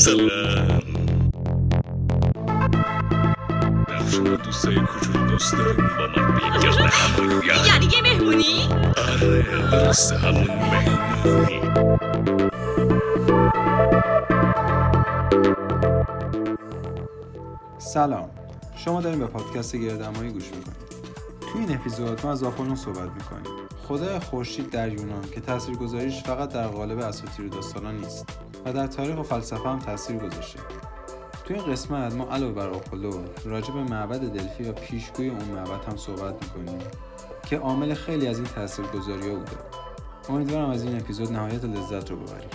سلام. شما دوستای دوست داریم با من بیان یعنی یه مهمونی؟ آره درسته همون مهمونی سلام شما داریم به پادکست گردمایی گوش می‌کنید. تو این اپیزود ما از آپولون صحبت می‌کنیم. خدای خورشید در یونان که تاثیرگذاریش فقط در قالب اساطیر داستانا نیست. و در تاریخ و فلسفه هم تاثیر گذاشته. تو این قسمت ما علاوه بر آپولو راجع به معبد دلفی و پیشگوی اون معبد هم صحبت می‌کنیم که عامل خیلی از این تاثیرگذاری ها بوده. امیدوارم از این اپیزود نهایت لذت رو ببرید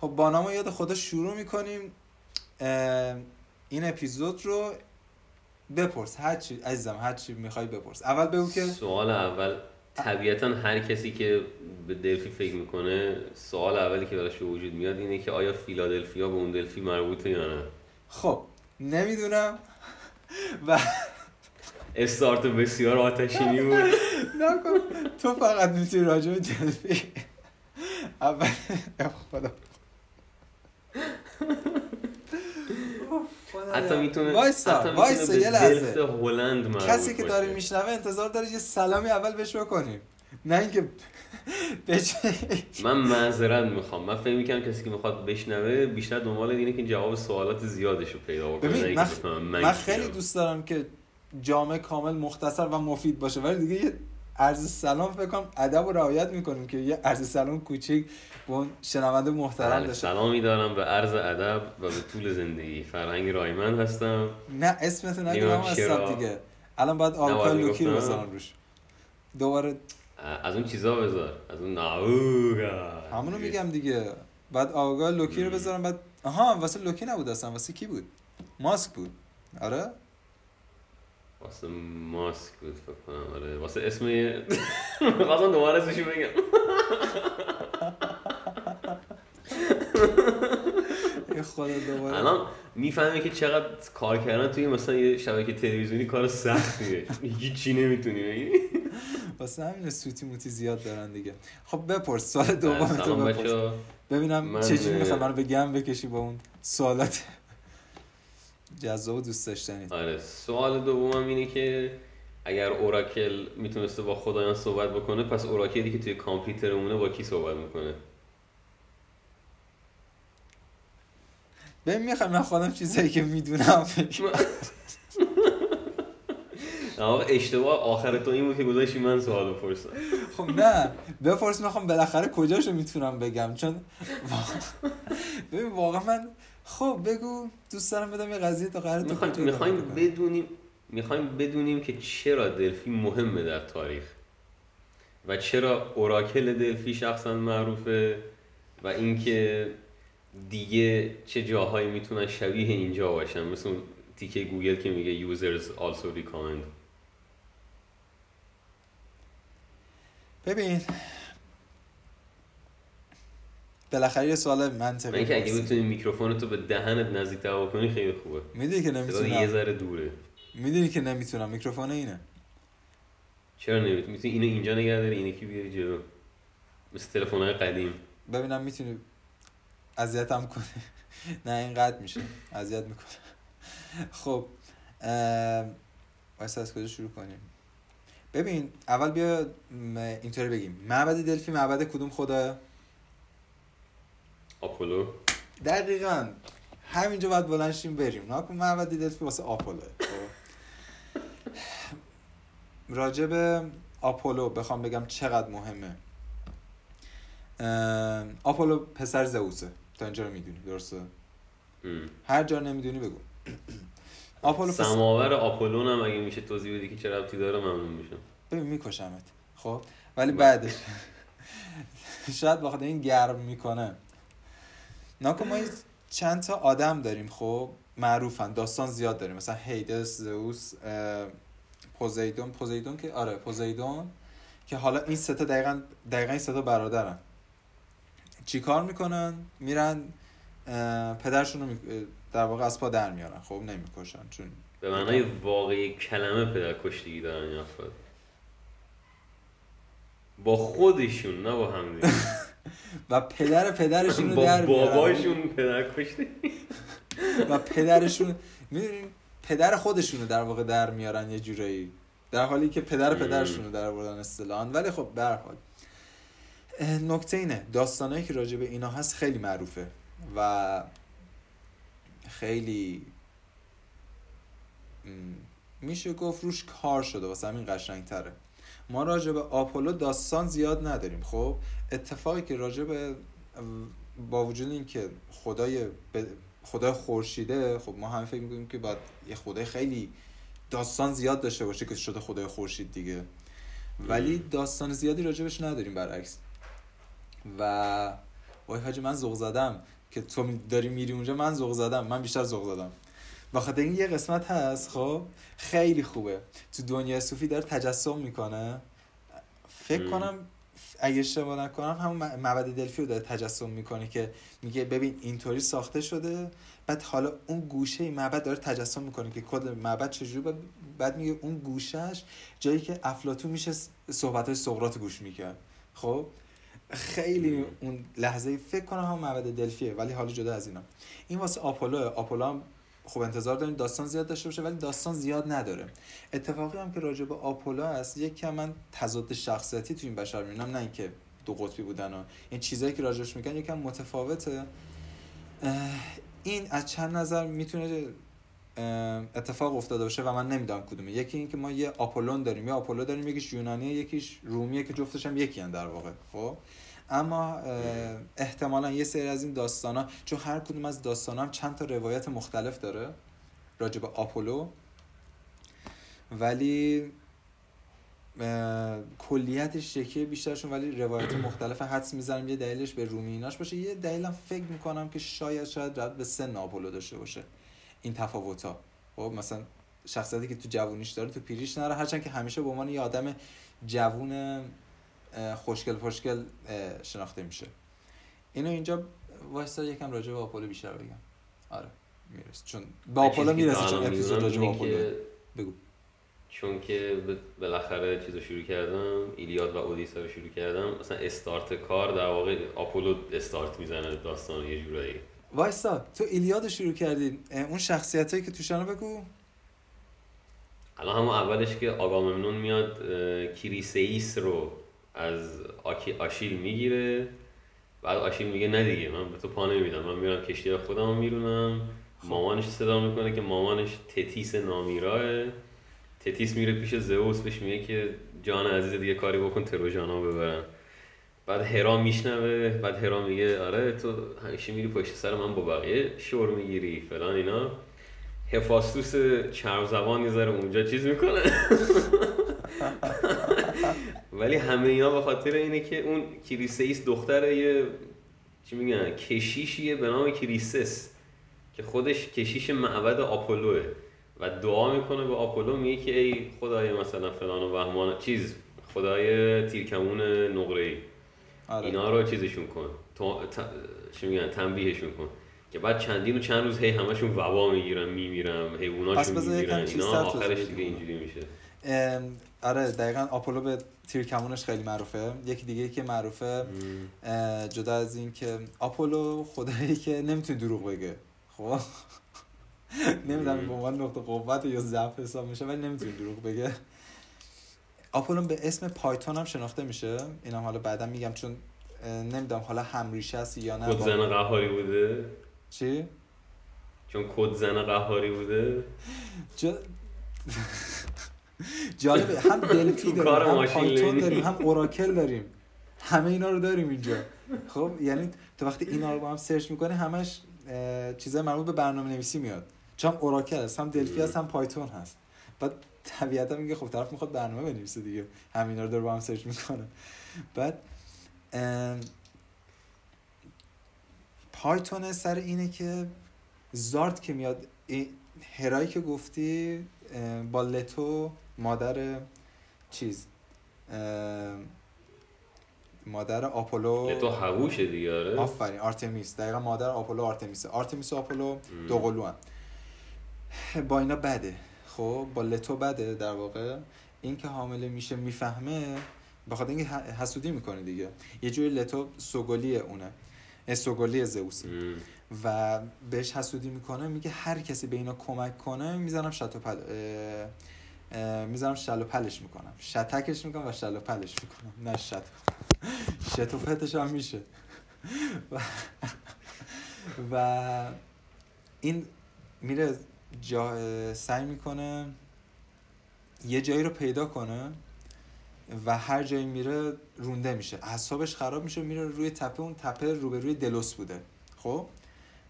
خب با نام یاد خدا شروع می‌کنیم. این اپیزود رو بپرس. هر چی عزیزم هر چی می‌خوای بپرس. اول بگو که سوال اول طبیعتا هر کسی که به دلفی فکر می‌کنه سوال اولی که براش به وجود میاد اینه که آیا فیلادلفیا به اون دلفی مربوطه یا نه؟ خب نمی‌دونم. و استارت بسیار آتشینی بود. نکن تو فقط می‌تونی راجع به دلفی. اول خدا. حتی می‌تونه وایسا وایسا یه لحظه. هلند کسی که داره. میشنوه انتظار داره یه سلامی اول بهش بکنیم. نه اینکه من معذرت می‌خوام. من فکر می‌کنم کسی که می‌خواد بشنوه بیشتر دنبال اینه که جواب سوالات زیادش رو پیدا بکنه. من, من. خیلی دوست دارم که جامع کامل مختصر و مفید باشه ولی دیگه یه عرض سلام فکر کنم ادب و رعایت می‌کنیم که یه عرض سلام کوچیک به اون شنونده محترم بله، داشته سلامی دارم به عرض ادب و به طول زندگی. فرهنگ رایمند هستم. نه اسمتو نگیرم نیما هستم. دیگه. الان باید آلکال لوکی رو. بزنم روش. دوباره از اون چیزا بذار. از اون ناوگا. همونو میگم دیگه. بعد آگاه لوکی رو بذارم بعد آها واسه لوکی نبود اصلا واسه کی بود؟ ماسک بود. آره؟ واسه ماسک بود فکر کنم آره. واسه اسم خواستم دوباره اسمشو بگم. خدا دوباره. الان می‌فهمی که چقدر کار کردن توی مثلا یه شبکه تلویزیونی کار سختیه. هیچی نمی‌تونی بگی؟ واسه همین سوتی موتی زیاد دارن دیگه. خب بپرس سوال دوم تو بپرس. ببینم من- چجوری می‌خوای منو به گم بکشی با اون سوالات. جذاب و دوست داشتنی. آره سوال دومم اینه که اگر اوراکل می‌تونسته با خدایان صحبت بکنه پس اوراکلی که توی کامپیوترمونه با کی صحبت می‌کنه؟ ببین می‌خوام من خودم چیزایی که می‌دونم. آقا اشتباه. آخر تو این بود که گذاشتی من سوال بپرسم خب نه. بپرس می‌خوام بالاخره کجاشو می‌تونم بگم؟ چون ببین واقعا من خب بگو. دوست دارم بدم یه قضیه تا قرار تو می‌خوایم. بدونیم می‌خوایم بدونیم که چرا دلفی مهمه در تاریخ. و چرا اوراکل دلفی شخصا معروفه و اینکه دیگه چه جاهایی می‌تونن شبیه اینجا باشن؟ مثل تیکه گوگل که میگه users also recommend. ببین بالاخره یه سوال من منطقی اینکه اگه پرسی. بتونی میکروفون تو به دهنت نزدیک بکنی خیلی خوبه. می‌دونی که صدا یه نمی‌تونم ذره دوره. می‌دونی که نمی‌تونم. میکروفون اینه. چرا نمی‌تونی می‌تونی اینو اینجا نگه داری اینو کی بیاری جلو. مثل تلفن های قدیم. ببینم می‌تونی اذیتم کنه نه این قد میشه. اذیت می‌کنه خب واسه از کجا شروع کنیم؟ ببین اول بیا اینطوری بگیم. معبد دلفی معبد کدوم خدا؟ آپولو. دقیقا. همینجا باید بلنشیم بریم. ناکن معبد دلفی واسه آپولو راجع به آپولو بخوام بگم چقدر مهمه. آپولو پسر زئوسه. تا اینجا رو می‌دونی درسته. هر جا نمی‌دونی بگو. آپولو سماور آپولون هم اگه میشه توضیح بدی که چه ربطی داره ممنون میشم. ببین میکشمت. خب؟ ولی بله. بعدش شاید بخاطر این گرم می‌کنه. ناکن ما چند تا آدم داریم خب؟ معروفن داستان زیاد داریم. مثلا هیدس زئوس پوزیدون. پوزیدون که آره پوزیدون که حالا این سه تا دقیقا دقیقا این سه تا برادرن. چیکار می‌کنن؟ میرن پدرشون رو می- در واقع از پا در میارن. خب نمی‌کشن چون به معنای واقعی کلمه پدر کشتگی دارن این افراد. با خودشون نه با هم و پدر پدرشون رو با در میارن. باباشون پدر کشته و پدرشون می‌دونیم پدر خودشون رو در واقع در میارن یه جورایی. در حالی که پدر پدرشون رو در بردن اصطلاحا. ولی خب به هر حال. اه، نکته اینه داستانایی که راجع به اینا هست خیلی معروفه. و خیلی میشه گفت روش کار شده واسه همین قشنگ تره ما راجع به آپولو داستان زیاد نداریم. خب اتفاقی که راجع به با وجود اینکه خدای ب- خدای خورشیده خب ما همه فکر می‌کنیم که باید یه خدای خیلی داستان زیاد داشته باشه که شده خدای خورشید دیگه. ولی داستان زیادی راجبش نداریم برعکس. و وای حاجی من ذوق زدم. که تو داری میری اونجا من ذوق زدم من بیشتر ذوق زدم. بخاطر این یه قسمت هست خب؟ خیلی خوبه. تو دنیا صوفی داره تجسم می‌کنه. فکر. کنم اگه اشتباه نکنم همون معبد دلفی رو داره تجسم می‌کنه که میگه ببین اینطوری ساخته شده. بعد حالا اون گوشه معبد داره تجسم می‌کنه که کد معبد چجوری بعد, بعد میگه اون گوشش جایی که افلاطون میشه صحبت های سقراط گوش می‌کرد. خب؟ خیلی اون لحظه فکر کنم هم معبد دلفیه ولی حالا جدا از اینا. این واسه آپولو آپولو هم خب انتظار داریم داستان زیاد داشته باشه ولی داستان زیاد نداره. اتفاقی هم که راجع به آپولو یکی هم من تضاد شخصیتی تو این بشر می‌بینم نه اینکه دو قطبی بودن و این چیزایی که راجعش میگن یکم متفاوته. این از چند نظر می‌تونه اتفاق افتاده باشه و من نمی‌دونم کدومه. یکی این که ما یه آپولون داریم. یه آپولو داریم یکیش یونانیه یکیش رومیه که جفتش هم یکی هن در واقع. خب؟ اما احتمالا یه سری از این داستان چون هر کدوم از داستان هم چند تا روایت مختلف داره راجع به آپولو. ولی کلیتش یکی بیشترشون ولی روایت مختلف حدس می‌زنم یه دلیلش به رومیناش باشه. یه دلیلم فکر می‌کنم که شاید شاید رد به سن آپولو داشته باشه. این تفاوت ها خب مثلا شخصیتی که تو جوونیش داره تو پیریش نره هرچند که همیشه به عنوان یه آدم جوون خوشگل خوشگل شناخته میشه. اینو اینجا وایسا یکم راجع به آپولو بیشتر بگم. آره می‌رسه. چون به آپولو می‌رسه چون اپیزود راجع به آپولو. بگو. چون که بالاخره چیز رو شروع کردم ایلیاد و اودیسا رو شروع کردم. مثلا استارت کار در واقع آپولو استارت می‌زنه داستان یه جورایی. وایسا تو ایلیاد شروع کردی. اون شخصیت هایی که توشن رو بگو. الان همون اولش که آگاممنون میاد اه، کریسئیس رو از آکی آشیل می‌گیره. بعد آشیل میگه نه دیگه من به تو پا نمیدم. من میرم کشتی خودم رو میرونم. مامانش صدا می‌کنه که مامانش تتیس نامیراه. تتیس میره پیش زئوس بهش میگه که جان عزیز دیگه کاری بکن تروژانا ببرن. بعد هرا میشنوه بعد هرا میگه آره تو همیشه میری پشت سر من با بقیه شور می‌گیری. فلان اینا. هفاستوس چرب زبان یه ذره اونجا چیز می‌کنه. ولی همه اینا به خاطر اینه که اون کریسیس دختر یه چی میگن کشیشیه به نام کریسس که خودش کشیش معبد آپولوه. و دعا می‌کنه به آپولو میگه که ای خدای مثلا فلان و بهمان چیز خدای تیرکمون نقره آره. اینا رو چیزشون کن. تو... ت... میگن؟ تنبیهشون کن. که بعد چندین و چند روز هی همشون وبا می‌گیرن میمیرن حیواناشون میمیرن چیز اینا آخرش دیگه. اینجوری میشه. آره دقیقا آپولو به تیر کمونش خیلی معروفه. یکی دیگه که معروفه جدا از این که آپولو خدایی که نمی‌تونه دروغ بگه. خب؟ نمی‌دونم. به عنوان نقطه قوت یا ضعف حساب میشه ولی نمی‌تونه دروغ بگه. آپولو به اسم پایتون هم شناخته میشه. اینم حالا بعدا میگم چون نمی‌دونم حالا همریشه است یا نه. کد زن قهاری بوده؟ چی؟ چون کد زن قهاری بوده؟ جا... جالبه هم Delphi داریم هم Python. داریم هم Oracle داریم. همه اینا رو داریم اینجا. خب یعنی تو وقتی اینا رو با هم سرچ می‌کنی همش چیزای مربوط به برنامه نویسی میاد. چون هم Oracle هست هم Delphi هست هم Python هست. بعد طبیعتا میگه خب طرف می‌خواد برنامه بنویسه دیگه. همینا رو داره با هم سرچ می‌کنه بعد Python سر اینه که زارد که میاد ای- هرایی که گفتی با لتو مادر چیز مادر آپولو. تو هووشه دیگه آره. آفرین آرتمیس. دقیقا مادر آپولو آرتمیسه. آرتمیس و آپولو. دو قلو هم. با اینا بده. خب با لتو بده در واقع. این که حامله میشه می‌فهمه بخاطر اینکه حسودی می‌کنه دیگه. یه جوری لتو سوگلی اونه. سوگلی زئوس. و بهش حسودی می‌کنه میگه هر کسی به اینا کمک کنه می‌زنم شت و پل می‌زنم شل و پلش می‌کنم. شتکش می‌کنم و شل و پلش می‌کنم. نه شت. شت و پتش هم میشه. و, و این میره جا سعی می‌کنه یه جایی رو پیدا کنه و هر جایی میره رونده میشه. اعصابش خراب میشه میره روی تپه اون تپه روبروی دلوس بوده خب؟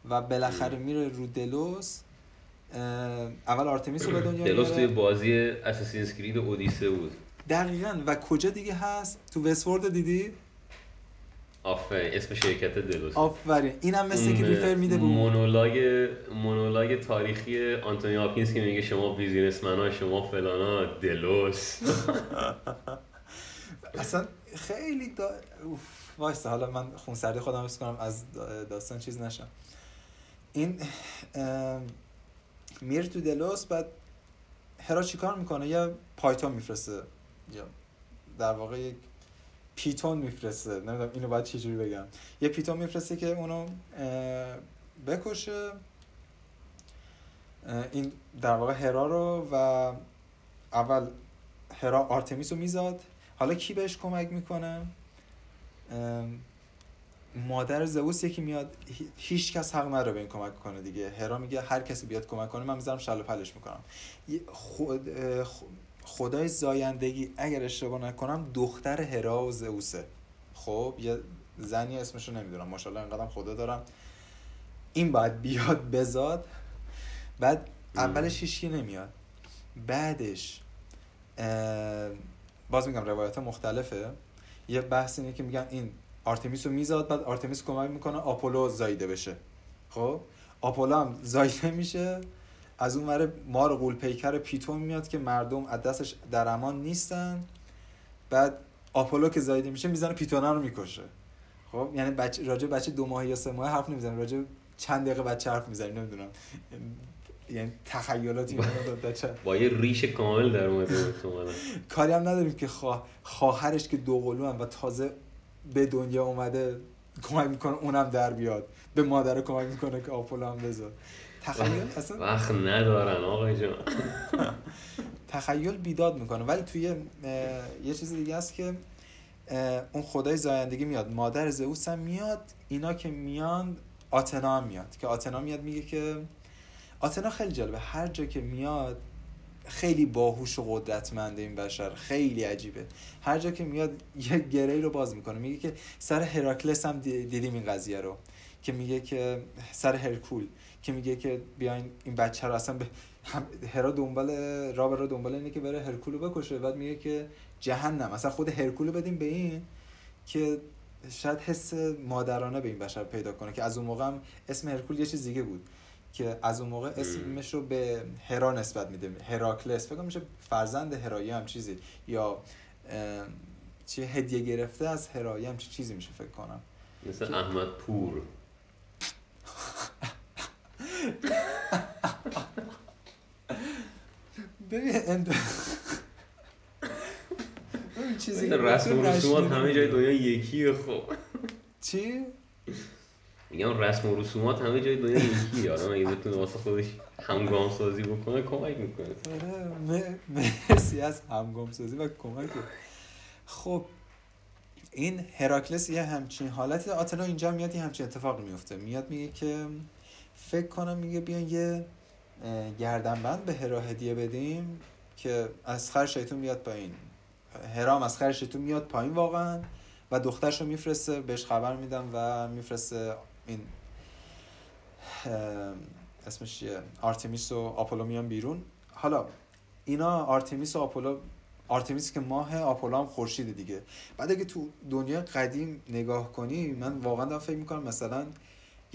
و بالاخره میره رو دلوس اول آرتمیس رو به دنیا دلوس توی بازی اساسینز کرید اودیسه بود. دقیقا. و کجا دیگه هست؟ تو وستورد دیدی؟ آفرین اسم شرکت دلوس آفرین. اینم مثل که ریفر میده اون. مونولاگ مونولاگ تاریخی آنتونی هاپکینز که میگه شما بیزینسمن ها شما فلانا دلوس اصلا خیلی دا... اوف. وایسا حالا من خونسردی خودم حس کنم از دا- داستان چیز نشم. این ام، میره تو دلوس بعد هرا چیکار می‌کنه؟ یه پایتون میفرسته. یا در واقع یک پیتون میفرسته. نمی‌دونم اینو باید چجوری بگم. یه پیتون میفرسته که اونو بکشه. این در واقع هرا رو و اول هرا آرتمیس رو میزاد. حالا کی بهش کمک می‌کنه؟ مادر زئوس یکی میاد. هی- هیچ کس حق نداره به این کمک کنه دیگه. هرا میگه هر کسی بیاد کمک کنه من می‌ذارم شل پلش می‌کنم. خود خدای زایندگی اگر اشتباه نکنم دختر هرا و زئوسه خب یه زنی اسمشو نمی‌دونم. ماشاءالله اینقدرم خدا دارم. این باید بیاد بزاد. بعد اولش هیچکی نمیاد. بعدش باز میگم روایت مختلفه. یه بحث اینه که میگن این آرتمیس رو میزاد بعد آرتمیس کمک می‌کنه آپولو زایده بشه. خب آپولو هم زایده میشه. از اون ور مار غول پیکر پیتون میاد که مردم از دستش در امان نیستن. بعد آپولو که زایده میشه می‌زنه پیتونا رو می‌کشه. خب یعنی بچه راجع بچه دو ماهه یا سه ماهه حرف نمی‌زنه راجع چند دقیقه بچه حرف می‌زنه نمی‌دونم. یعنی تخیلاتی. با یه ریش کامل در اومده. کاری هم نداریم که خواه... خواهرش که دو قلو هم و تازه به دنیا اومده کمک می‌کنه اونم در بیاد. به مادر کمک می‌کنه که آپولو هم بذار. تخیل اصلا وقت ندارن آقای جان. تخیل بیداد می‌کنه. ولی توی یه چیز دیگه است که اون خدای زایندگی میاد. مادر زئوس هم میاد اینا که میان آتنا هم میاد. که آتنا میاد میگه که آتنا خیلی جالبه. هر جا که میاد خیلی باهوش و قدرتمنده این بشر. خیلی عجیبه. هر جا که میاد یه گره رو باز می‌کنه. میگه که سر هراکلس هم دی- دیدیم این قضیه رو. که میگه که سر هرکول که میگه که بیاین این بچه رو اصلا به هرا دنبال را برا دنبال اینه که بره هرکول رو بکشه. بعد میگه که جهنم اصلا خود هرکول رو بدیم به این که شاید حس مادرانه به این بشر پیدا کنه که از اون موقع هم اسم هرکول یه چیز دیگه بود که از اون موقع اسمش رو به هرا نسبت میده. هراکلس فکر میشه فرزند هرایی هم چیزی. یا چی هدیه گرفته از هرایی هم چی چیزی میشه فکر کنم. مثل احمد پور. ببین. ببین چیزی رسم و رسومات. همه جای دنیا یکیه خب چی؟ میگم رسم و رسومات همه جای دنیا یکیه آدم اگه بتونه واسه خودش همگام سازی بکنه کمک می‌کنه آره م- مرسی از همگام سازی و کمک خب این هراکلس یه همچین حالتی آتنا اینجا میاد یه همچین اتفاقی میفته میاد میگه که فکر کنم میگه بیان یه اه، گردنبند به هرا هدیه بدیم که از خر شیطون بیاد پایین. هرام از خر شیطون میاد پایین واقعا و دخترش رو میفرسته بهش خبر میدم و میفرسته این اسمش چیه؟ آرتمیس و آپولو میان بیرون. حالا اینا آرتمیس و آپولو آرتمیس که ماه آپولو هم خورشیده دیگه. بعد اگه تو دنیا قدیم نگاه کنی من واقعا دارم فکر می‌کنم مثلا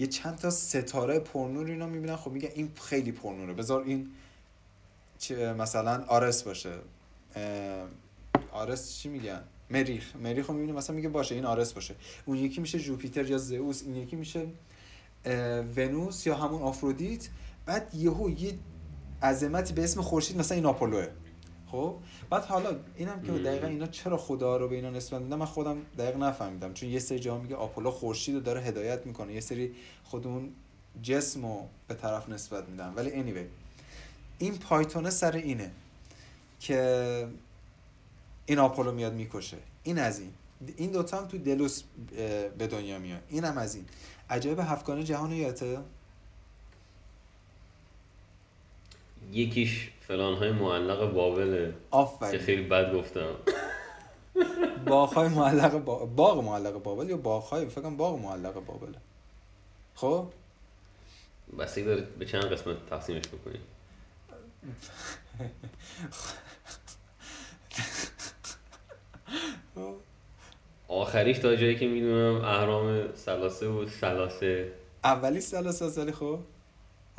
یه چند تا ستاره پرنور اینا می‌بینن. خب میگن این خیلی پرنوره. بذار این چه مثلا آرس باشه. آرس چی میگن؟ مریخ. مریخ رو می‌بینه مثلا میگه باشه این آرس باشه. اون یکی میشه جوپیتر یا زئوس این یکی میشه ونوس یا همون آفرودیت. بعد یهو یه عظمتی به اسم خورشید مثلا این آپولوه. خب؟ بعد حالا اینم که. دقیقا اینا چرا خدا رو به اینا نسبت میدن؟ من خودم دقیق نفهمیدم. چون یه سری جا میگه آپولو خورشید رو داره هدایت می‌کنه. یه سری خود اون جسم رو به طرف نسبت میدن. ولی anyway این پایتونه سر اینه که این آپولو میاد می‌کشه. این از این. این دوتا هم تو دلوس به دنیا میاد. این هم از این. عجایب هفتگانه جهان رو یادته؟ یکیش فلان های معلق بابله. که آفرین خیلی بد گفتم. باغ‌های معلق با... باغ معلق بابل یا باغ‌های فکر کنم باغ معلق بابل خب؟ بستگی داره به چند قسمت تقسیمش بکنیم. آخریش تا جایی که می‌دونم اهرام سلاسه بود سلاسه اولی سلاسه سالی خب؟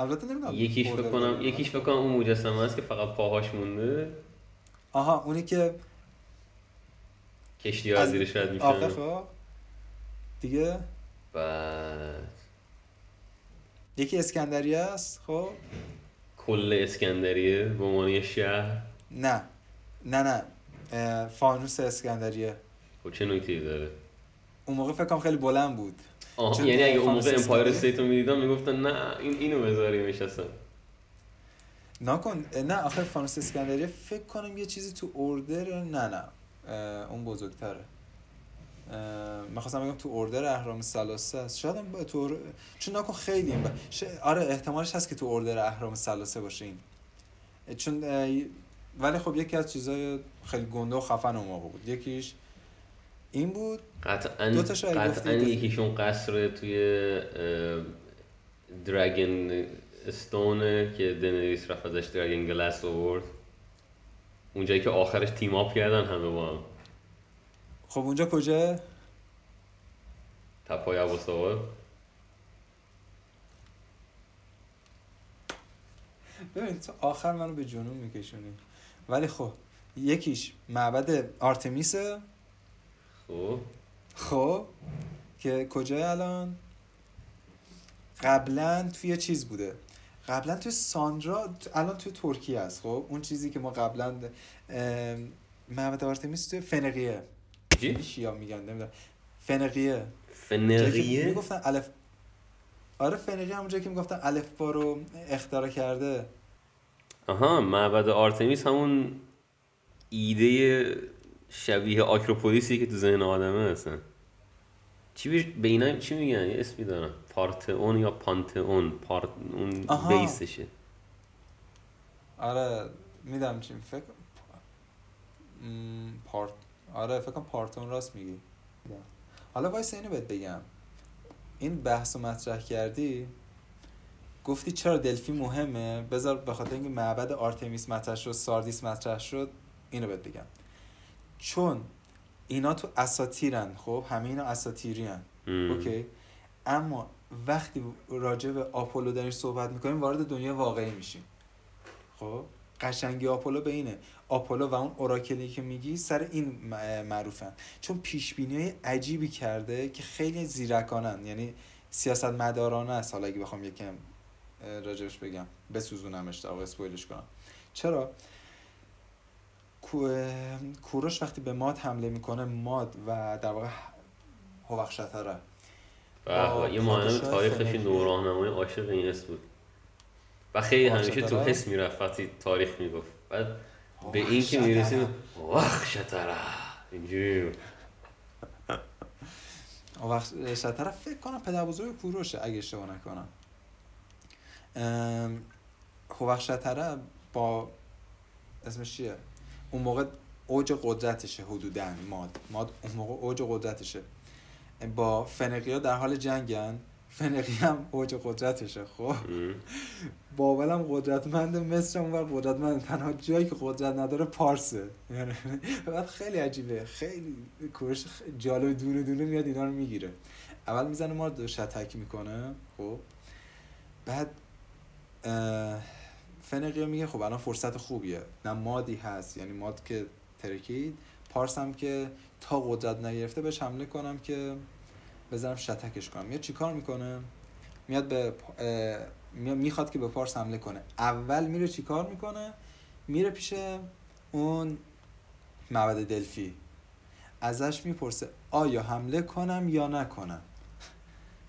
البته نمی‌دونم یکیش فکر کنم. یکیش فکر کنم اون مجسمه است که فقط پاهاش مونده. آها اونی که کشتی ها از زیرش رد آخه میشن خب. دیگه؟ بعد. یکی اسکندریه است خب؟ کل اسکندریه به عنوان شهر؟ نه. نه نه. فانوس اسکندریه. خب چه نکته داره؟ اون موقع فکر کنم خیلی بلند بود. آها یعنی اگه اون موقع Empire اسکندریه- State رو می‌دیدم می‌گفتن نه این اینو بذاریمش اصلا. نکن نه آخه فانوس اسکندریه فکر کنم یه چیزی تو order نه نه. اون بزرگتره. من خواستم بگم تو اوردر اهرام سلاسه است. شاید هم با- تو اور- چون نکن خیلی این ب... ش... آره احتمالش هست که تو اوردر اهرام سلاسه باشه این. چون ولی خب یکی از چیزای خیلی گنده و خفن اون موقع بود. یکیش این بود؟ قطعا دو اگه قطعا یکیشون قصر توی درگن استونه که دنریس رفت ازش درگن گلاس آورد. اونجایی که آخرش تیم آپ کردن همه با هم. خب اونجا کجا؟ تپای عباس آباد ببین تو آخر منو به جنون میکشونی. ولی خب یکیش معبد آرتمیسه. خب. خب که کجای الان؟ قبلا توی چیز بوده. قبلا توی ساندرا الان توی ترکیه است. خب اون چیزی که ما قبلا معبد آرتمیس توی فنقیه. چی؟ شیا میگن؟ نمی‌دونم. فنقیه. فنقیه؟ می‌گفتن الف آره فنقیه همون جایی که می‌گفتن الف با رو اختراع کرده. آها معبد آرتمیس همون ایده شبیه آکروپولیسی که تو ذهن آدمه هستن چی بیش به اینا چی میگن؟ یه اسمی دارن. پارتئون یا پانتئون؟ پارت اون آها. بیسشه. آره میدم چی فکر م، پارت آره فکر کنم پارتون راست میگی. حالا وایسا اینو بهت بگم. این بحث رو مطرح کردی؟ گفتی چرا دلفی مهمه؟ بذار به خاطر اینکه معبد آرتمیس مطرح شد ساردیس مطرح شد اینو بهت بگم. چون اینا تو اساطیرن خب؟ همه اینا اساطیری هن. ام. okay؟ اما وقتی راجع به آپولو داریم صحبت می‌کنیم وارد دنیا واقعی میشیم. خب؟ قشنگی آپولو به اینه آپولو و اون اوراکلی که میگی سر این معروفن. چون پیش های عجیبی کرده که خیلی زیرکانن. یعنی سیاست مدارانه است. حالا اگه بخوام یکم راجبش بگم. بسوزونمش واقع اسپویلش کنم. چرا؟ کوروش وقتی به ماد حمله می‌کنه ماد و در واقع هوخشتره یه معلم پادشاه تاریخ فنقیه. داشتیم راهنمای عاشق این اسم بود و خیلی همیشه تو؟ حس می‌رفت وقتی تاریخ می‌گفت بعد به این که. می‌رسیم وخ شتره اینجوری بود. هوخشتره فکر کنم پدر بزرگ کوروشه اگه اشتباه نکنم هوخشتره با اسمش چیه اون موقع اوج قدرتشه حدودا. ماد. ماد اون موقع اوج قدرتشه. با فنقیا در حال جنگن. فنقی هم اوج قدرتشه خب. بابل هم قدرتمند مصر هم اونور قدرتمند تنها جایی که قدرت نداره پارسه. یعنی بعد خیلی عجیبه. خیلی کوروش خ- جالب دونه دونه میاد اینا رو می‌گیره. اول می‌زنه ما رو شتک می‌کنه خب. بعد اه، فنقیه میگه خب الان فرصت خوبیه. نه مادی هست یعنی ماد که ترکید. پارس هم که تا قدرت نگرفته بهش حمله کنم که بزنم شتکش کنم. میاد چیکار می‌کنه؟ میاد به پا- اه، میاد می‌خواد که به پارس حمله کنه. اول میره چیکار می‌کنه؟ میره پیش اون معبد دلفی. ازش می‌پرسه آیا حمله کنم یا نکنم؟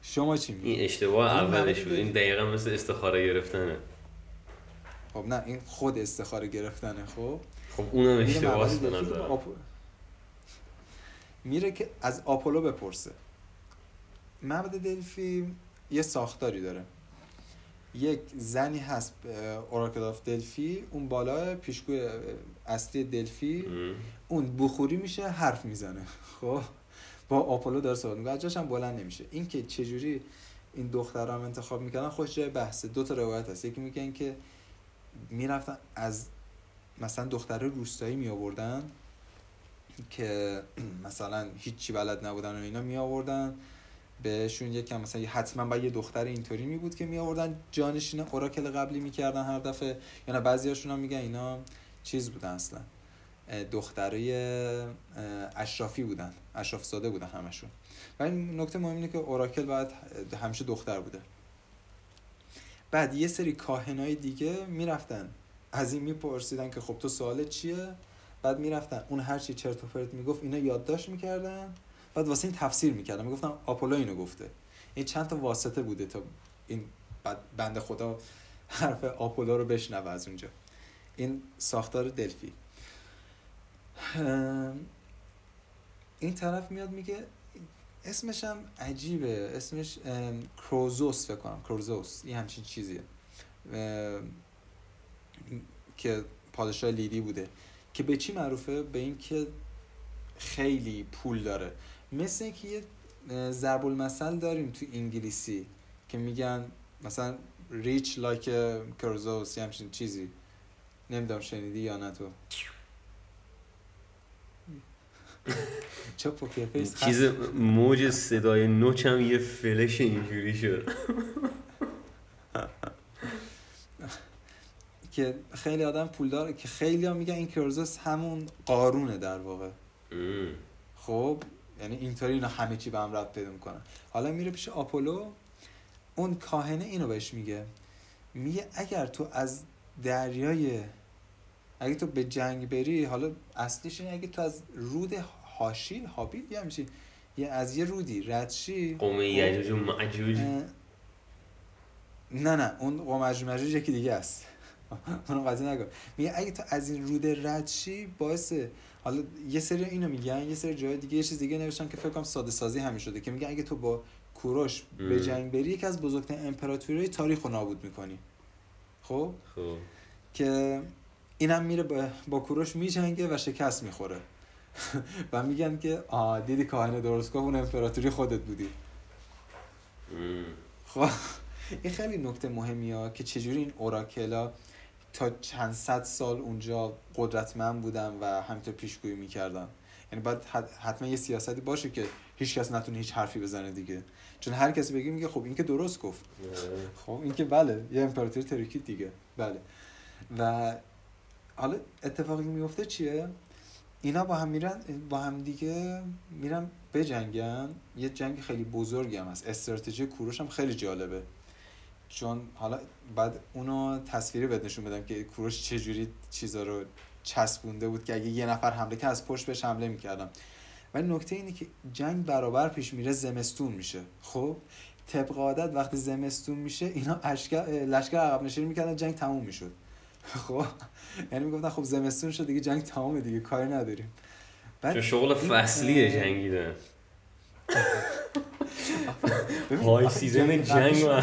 شما چی میگی؟ این اشتباه اولش بود. این. دقیقا مثل استخاره گرفتنه. خب نه این خود استخاره گرفتنه خب؟ خب اونم میره اشتباه است معبد به نظر. آپو- میره که از آپولو بپرسه. معبد دلفی یه ساختاری داره. یک زنی هست اوراکل آف دلفی اون بالا پیشگوی اصلی دلفی. اون بخوری میشه حرف می‌زنه. خب؟ با آپولو داره صحبت می‌کنه. از جاش هم بلند نمیشه. این که چجوری این دخترها هم انتخاب می‌کردن خوش جای بحثه. دو تا روایت هست. یکی میگن که می‌رفتن از مثلا دختر روستایی می آوردن که مثلا هیچی بلد نبودن و اینا می آوردن بهشون یکم مثلا حتما باید یه دختر اینطوری می بود که می آوردن جانشین اوراکل قبلی می‌کردن هر دفعه. یا نه بعضیاشون هم میگن اینا چیز بودن اصلا. اه، اشرافی بودن. اشراف زاده بودن همشون. ولی نکته مهم اینه که اوراکل باید همیشه دختر بوده. بعد یه سری کاهنای دیگه می‌رفتن. از این میپرسیدن که خب تو سوالت چیه؟ بعد می‌رفتن. اون هر چی چرت و پرت می‌گفت اینا یادداشت می‌کردن. بعد واسه این تفسیر می‌کردن. می‌گفتن آپولو اینو گفته. این چند تا واسطه بوده تا این بنده خدا حرف آپولو رو بشنوه از اونجا. این ساختار دلفی. این طرف میاد میگه اسمش هم عجیبه. اسمش کروزوس فکر کنم. کروزوس. یه همچین چیزیه. که پادشاه لیدی بوده. که به چی معروفه؟ به اینکه خیلی پول داره. مثل اینکه یه ضرب المثل داریم تو انگلیسی که میگن مثلا rich like Croesus یه همچین چیزی. نمی‌دونم شنیدی یا نه تو. چه poker face؟ چیز موج صدای نوچم یه فلش اینجوری شد که خیلی آدم پول داره که خیلی ها میگن این کرزوس همون قارونه در واقع. خب یعنی اینطوری اینا همه چی به هم ربط پیدا می‌کنن حالا میره پیش آپولو اون کاهنه اینو بهش میگه میگه اگر تو از دریای اگه تو به جنگ بری حالا اصلیش اینه اگه تو از رود هاشیل هابیل یه همچین یه از یه رودی رد شی قوم یجوج و معجوج اه، نه نه اون قوم مجوج مجوج یکی دیگه است. اونو قضیه نکن میگه اگه تو از این رود رد شی باعث حالا یه سری اینو میگن یه سری جای دیگه یه چیز دیگه نوشتن که فکر کنم ساده سازی همین شده که میگن اگه تو با کوروش به. جنگ بری یکی از بزرگترین امپراتوری تاریخ رو نابود می‌کنی. خب؟ خب. که اینم میره با, کوروش میجنگه و شکست می‌خوره. و میگن که آه دیدی کاهن درست گفت اون امپراتوری خودت بودی. خب این خیلی نکته مهمی ها که چجوری این اوراکلا تا چند صد سال اونجا قدرتمند بودن و همینطور پیشگویی می‌کردن. یعنی باید حت- حتما یه سیاستی باشه که هیچ کس نتونه هیچ حرفی بزنه دیگه. چون هر کسی بگه میگه خب این که درست گفت. خب این که بله یه امپراتوری ترکید دیگه. بله. و حالا اتفاقی میفته چیه؟ اینا با هم میرن با هم دیگه میرن بجنگن. یه جنگ خیلی بزرگی هم هست. استراتژی کوروش هم خیلی جالبه. چون حالا بعد اونو تصویری بهت نشون بدم که کوروش چجوری چیزا رو چسبونده بود که اگه یه نفر حمله که از پشت بهش حمله می‌کردم ولی نکته اینه که جنگ برابر پیش میره زمستون میشه. خب؟ طبق عادت وقتی زمستون میشه اینا اشکر لشکر عقب نشینی می‌کردن جنگ تموم می‌شد. خب یعنی می‌گفتن خب زمستون شد دیگه جنگ تمومه دیگه کاری نداریم. بعد شغل فصلیه جنگیدن. های سیزن جنگ و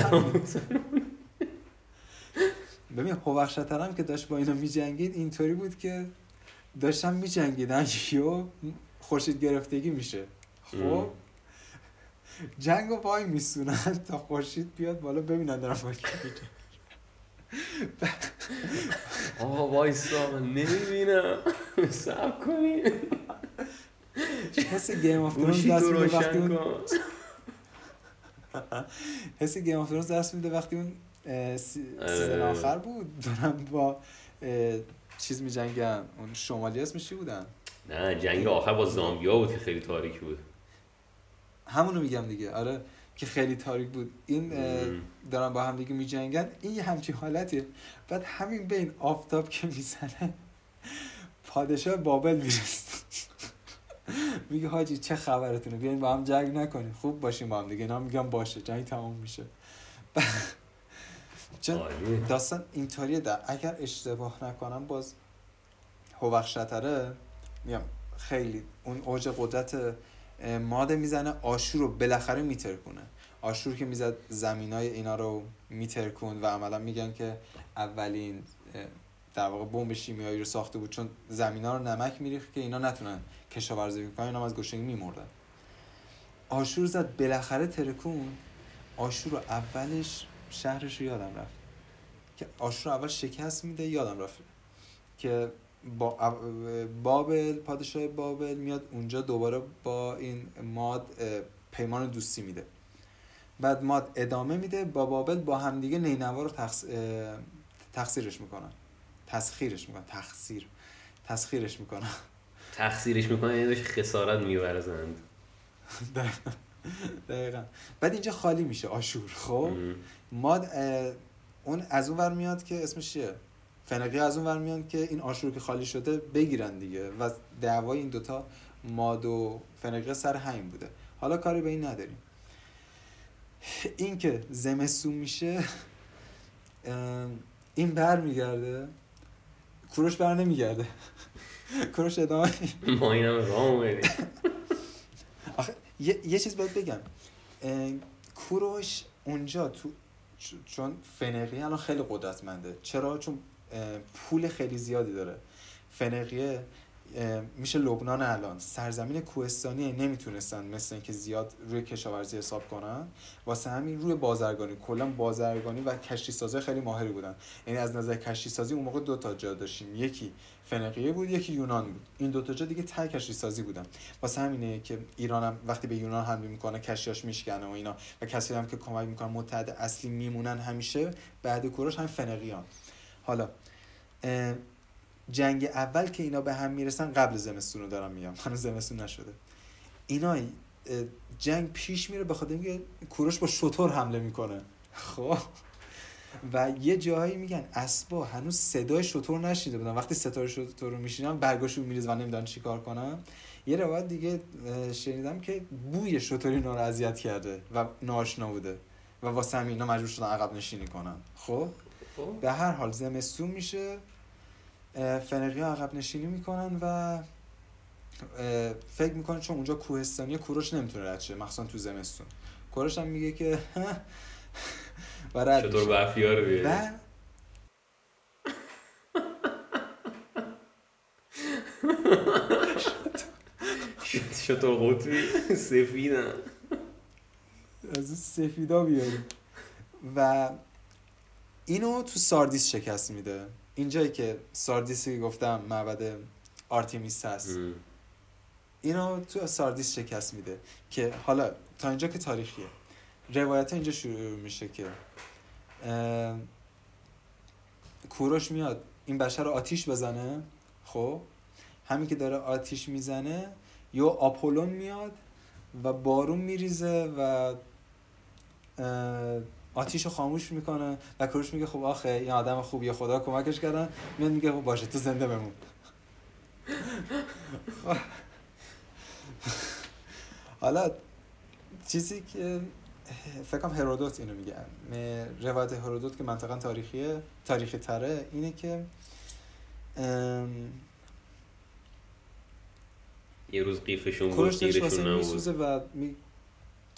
ببین هوخشتر هم که داشت با اینا میجنگید اینطوری بود که داشتن میجنگیدن یو خورشید گرفتگی میشه. خب. جنگ و وای میسونن تا خورشید بیاد بالا ببینن دارن با. آقا وایسا من نمی‌بینم. صبر کنی. حس Game of Thrones دست میده وقتی اون کن. حس Game of Thrones دست میده وقتی اون season. آخر بود. دارن با چیز میجنگن اون شمالی اسمش چی بودن؟ نه جنگ آخر با زامبیا بود که خیلی تاریک بود. همونو میگم دیگه. آره. که خیلی تاریک بود. این. دارن با هم دیگه میجنگن. این یه همچین حالتیه. بعد همین بین آفتاب که می‌زنه پادشاه بابل می‌رسه. میگه حاجی چه خبرتونه؟ بیاین با هم جنگ نکنیم. خوب باشیم با هم دیگه. اینا میگم باشه. جنگ تمام میشه. چون. داستان اینطوریه در اگر اشتباه نکنم باز هوخشتره میگم خیلی اون اوج قدرت ماده می‌زنه آشور رو بالاخره میترکونه. آشور که می‌زد زمین های اینا رو میترکون و عملا میگن که اولین در واقع بمب شیمیایی رو ساخته بود چون زمین ها رو نمک میریخت که اینا نتونن کشاورزی کنن اینا از گشنگی میمردن. آشور زد بالاخره ترکون آشور رو اولش شهرش رو یادم رفت. که آشور اول شکست میده یادم رفت. که با بابل پادشاه بابل میاد اونجا دوباره با این ماد پیمان دوستی میده. بعد ماد ادامه میده با بابل با همدیگه نینوا رو تخص... تخصیرش می‌کنن. تسخیرش می‌کنن. تخصیر تسخیرش می‌کنن. تقصیرش می‌کنه یعنی خسارت میورزند دقیقا. بعد اینجا خالی میشه آشور خب؟ ماد اون از اون ور میاد که اسمش چیه؟ فنقی از اون ور میاد که این آشور که خالی شده بگیرن دیگه و دعوای این دوتا ماد و فنقی سر همین بوده. حالا کاری به این نداریم. این که زمستون میشه این بر میگرده کوروش بر نمیگرده. کوروش ادامه ما اینم راه آخه یه, چیز باید بگم. کوروش اونجا تو چون فنقیه الان خیلی قدرتمنده. چرا؟ چون پول خیلی زیادی داره. فنقیه میشه لبنان الان. سرزمین کوهستانی نمی‌تونستن مثل اینکه زیاد روی کشاورزی حساب کنن. واسه همین روی بازرگانی. کلا بازرگانی و کشتی سازی خیلی ماهری بودن. یعنی از نظر کشتی سازی اون موقع دو تا جا داشتیم. یکی فنقیه بود یکی یونان بود. این دو تا جا دیگه ته کشتی سازی بودن. واسه همینه که ایران هم وقتی به یونان حمله می‌کنه کشتیاش میشکنه و اینا. و کسی هم که کمک می‌کنن متحد اصلی میمونن همیشه. بعد کوروش هم فنقیان حالا جنگ اول که اینا به هم می‌رسن قبل زمستون رو دارم میگم. هنوز زمستون نشده. اینا جنگ پیش میره به خاطر اینکه کوروش با شطور حمله می‌کنه. خب. و یه جاهایی میگن اسبا هنوز صدای شطور نشیده بودن. وقتی ستاره شطور رو میشینن برگاشون میریز و نمی‌دونن چی کار کنن. یه روایت دیگه شنیدم که بوی شطوری اینا رو اذیت کرده و ناشنا بوده و واسه همین اینا مجبور شدن عقب نشینی کنن. خب. خب. به هر حال زمستون میشه اه، فنقی ها عقب نشینی می‌کنن و فکر می‌کنن چون اونجا کوهستانیه کوروش نمی‌تونه رد شه مخصوصا تو زمستون. کوروش هم میگه که و رد چطور ها رو بیاری و چطور قطبی سفیدن. از این سفیدا بیاریم. و اینو تو ساردیس شکست میده. اینجایی که ساردیسی گفتم معبد آرتمیس هست. ام. اینو تو ساردیس شکست میده که حالا تا اینجا که تاریخیه. روایت اینجا شروع میشه که اه، کوروش میاد این بشر رو آتیش بزنه خب؟ همین که داره آتیش می‌زنه یا آپولون میاد و بارون میریزه و اه، آتیش رو خاموش می‌کنه و کوروش میگه خب آخه این آدم خوبیه خدا کمکش کردن. میاد میگه خب باشه تو زنده بمون. حالا چیزی که فکر کنم هرودوت اینو میگه. روایت هرودوت که منطقا تاریخیه تاریخی تره اینه که یه روز قیفشون بود و می...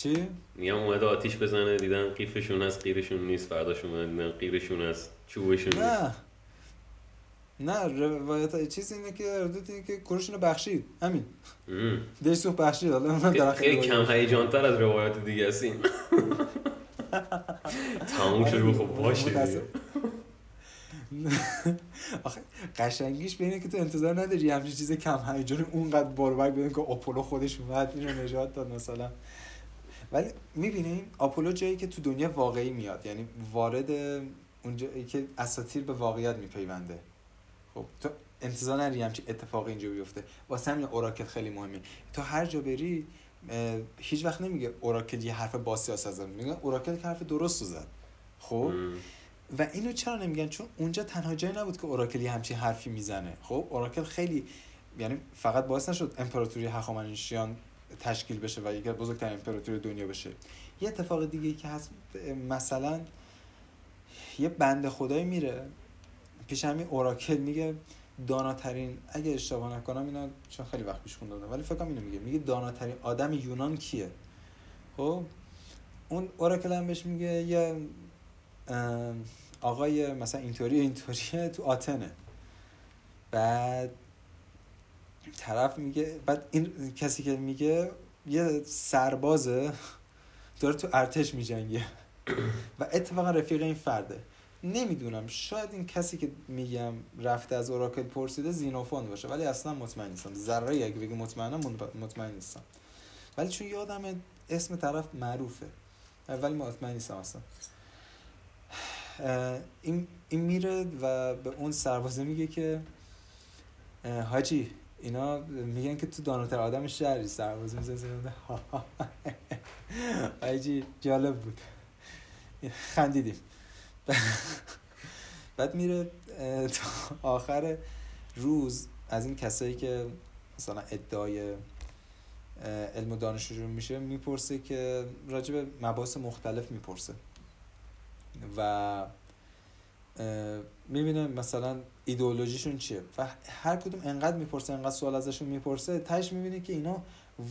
چی؟ میگم اومده آتیش بزنه دیدن قیفشون هست قیرشون نیست فرداش اومده دیدن قیرشون هست چوبشون نیست. نه نه روایت چیز اینه که هرودوت اینه که کوروش اینو بخشید. همین. ام. دلسوخ بخشید. حالا اونم در خیلی کم هیجانتر از روایت دیگه است این تموم آره، خب باشه. آخه قشنگیش به اینه که تو انتظار نداری همچین چیز کم هیجانی اونقدر باربک بدون که آپولو خودش اومد اینو نجات داد مثلا. ولی می‌بینیم آپولو جایی که تو دنیا واقعی میاد یعنی وارد اونجایی که اساطیر به واقعیت میپیونده. خب تو انتظار نداری همچین اتفاقی اینجا بیفته. واسه همین اوراکل خیلی مهمه. تو هر جا بری هیچ وقت نمیگه اوراکل یه حرف با سیاست زد میگه. اوراکل که حرف درست رو زد. خب. و اینو چرا نمیگن؟ چون اونجا تنها جایی نبود که اوراکل یه همچین حرفی می‌زنه. خب؟ اوراکل خیلی یعنی فقط باعث نشد امپراتوری هخامنشیان تشکیل بشه و یکی از بزرگترین امپراتوری دنیا بشه. یه اتفاق دیگه که هست مثلا یه بنده خدایی میره. پیش همین اوراکل میگه داناترین اگه اشتباه نکنم اینا چون خیلی وقت پیش خونده ولی فکر کنم اینو میگه. میگه داناترین آدم یونان کیه؟ خب اون اوراکل هم بهش میگه یه آقای مثلا اینطوری اینطوریه تو آتنه. بعد طرف میگه بعد این کسی که میگه یه سربازه داره تو ارتش میجنگه. و اتفاقا رفیق این فرده. نمی‌دونم شاید این کسی که میگم رفته از اوراکل پرسیده زینوفون باشه ولی اصلا مطمئن نیستم. ذره اگه بگه مطمئنم مطمئن نیستم. ولی چون یادم اسم طرف معروفه. ولی مطمئن نیستم اصلا. این, این میره و به اون سربازه میگه که حاجی اینا میگن که تو داناتر آدم شهری سربازه می‌زنه حاجی جالب بود. خندیدیم. بعد میره تا آخر روز از این کسایی که مثلا ادعای علم و دانش رو میشه می‌پرسه که راجع به مباحث مختلف می‌پرسه. و می‌بینه مثلا ایدئولوژیشون چیه؟ و هر کدوم انقدر می‌پرسه انقدر سوال ازشون می‌پرسه تهش می‌بینه که اینا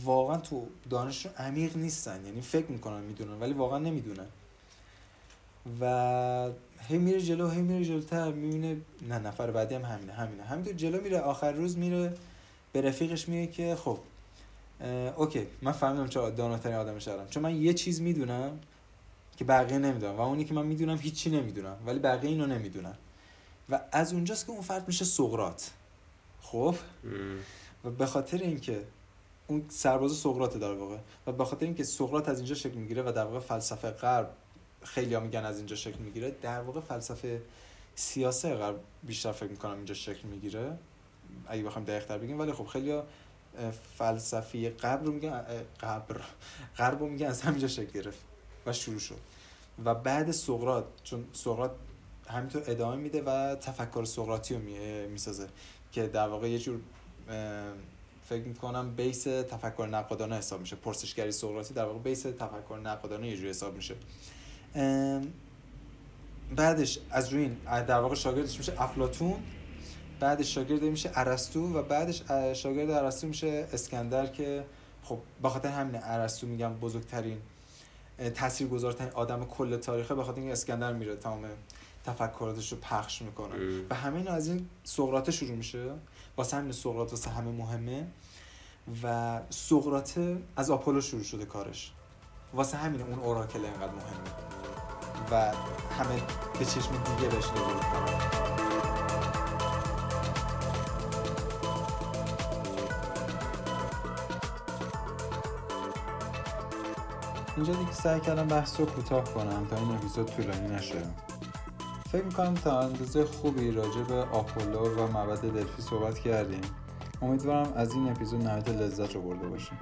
واقعا تو دانششون عمیق نیستن. یعنی فکر می‌کنن می‌دونن ولی واقعا نمی‌دونن. و هی میره جلو هی میره جلوتر می‌بینه نه نفر بعدی هم همینه همینه. همینطور جلو میره آخر روز میره به رفیقش میگه که خب اوکی من فهمیدم چه داناترین آدم شهرم چون من یه چیز می‌دونم که بقیه نمی‌دونم و اونی که من می‌دونم هیچی نمی‌دونم ولی بقیه اینو نمی‌دونن. و از اونجاست که اون فرد میشه سقراط. خب؟ و به خاطر اینکه اون سرباز سقراط در واقع. و به خاطر اینکه سقراط از اینجا شکل می‌گیره و در واقع فلسفه غرب خیلی میگن از اینجا شکل می‌گیره در واقع فلسفه سیاسه غرب بیشتر فکر می‌کنم اینجا شکل می‌گیره. اگه بخوایم دقیق تر بگیم ولی خب خیلی فلسفی قبر رو میگن قبر غرب رو میگن از همینجا شکل گرفت و شروع شد. و بعد سقراط چون سقراط همینطور ادامه میده و تفکر سقراطی رو می- می‌سازه که در واقع یه جور فکر می‌کنم بیس تفکر نقادانه حساب میشه. پرسشگری سقراطی در واقع بیس تفکر نقادانه یه جور حساب میشه. بعدش از روی این در واقع شاگردش میشه افلاتون بعدش شاگرد میشه ارسطو و بعدش شاگرد ارسطو میشه اسکندر که خب به خاطر همین ارسطو میگم بزرگترین تاثیرگذارترین آدم کل تاریخه به خاطر اینکه اسکندر میره تمام تفکراتش رو پخش می‌کنه. ام. و همه اینا از این سقراط شروع میشه. واسه همین سقراط واسه همه مهمه. و سقراط از آپولو شروع شده کارش. واسه همین اون اوراکل اینقدر مهمه. و همه به چشم دیگه بهش نگاه اینجا دیگه سعی کردم بحث رو کوتاه کنم تا این اپیزود طولانی نشه. فکر می‌کنم تا اندازه خوبی راجع به آپولو و معبد دلفی صحبت کردیم. امیدوارم از این اپیزود نهایت لذت رو برده باشیم.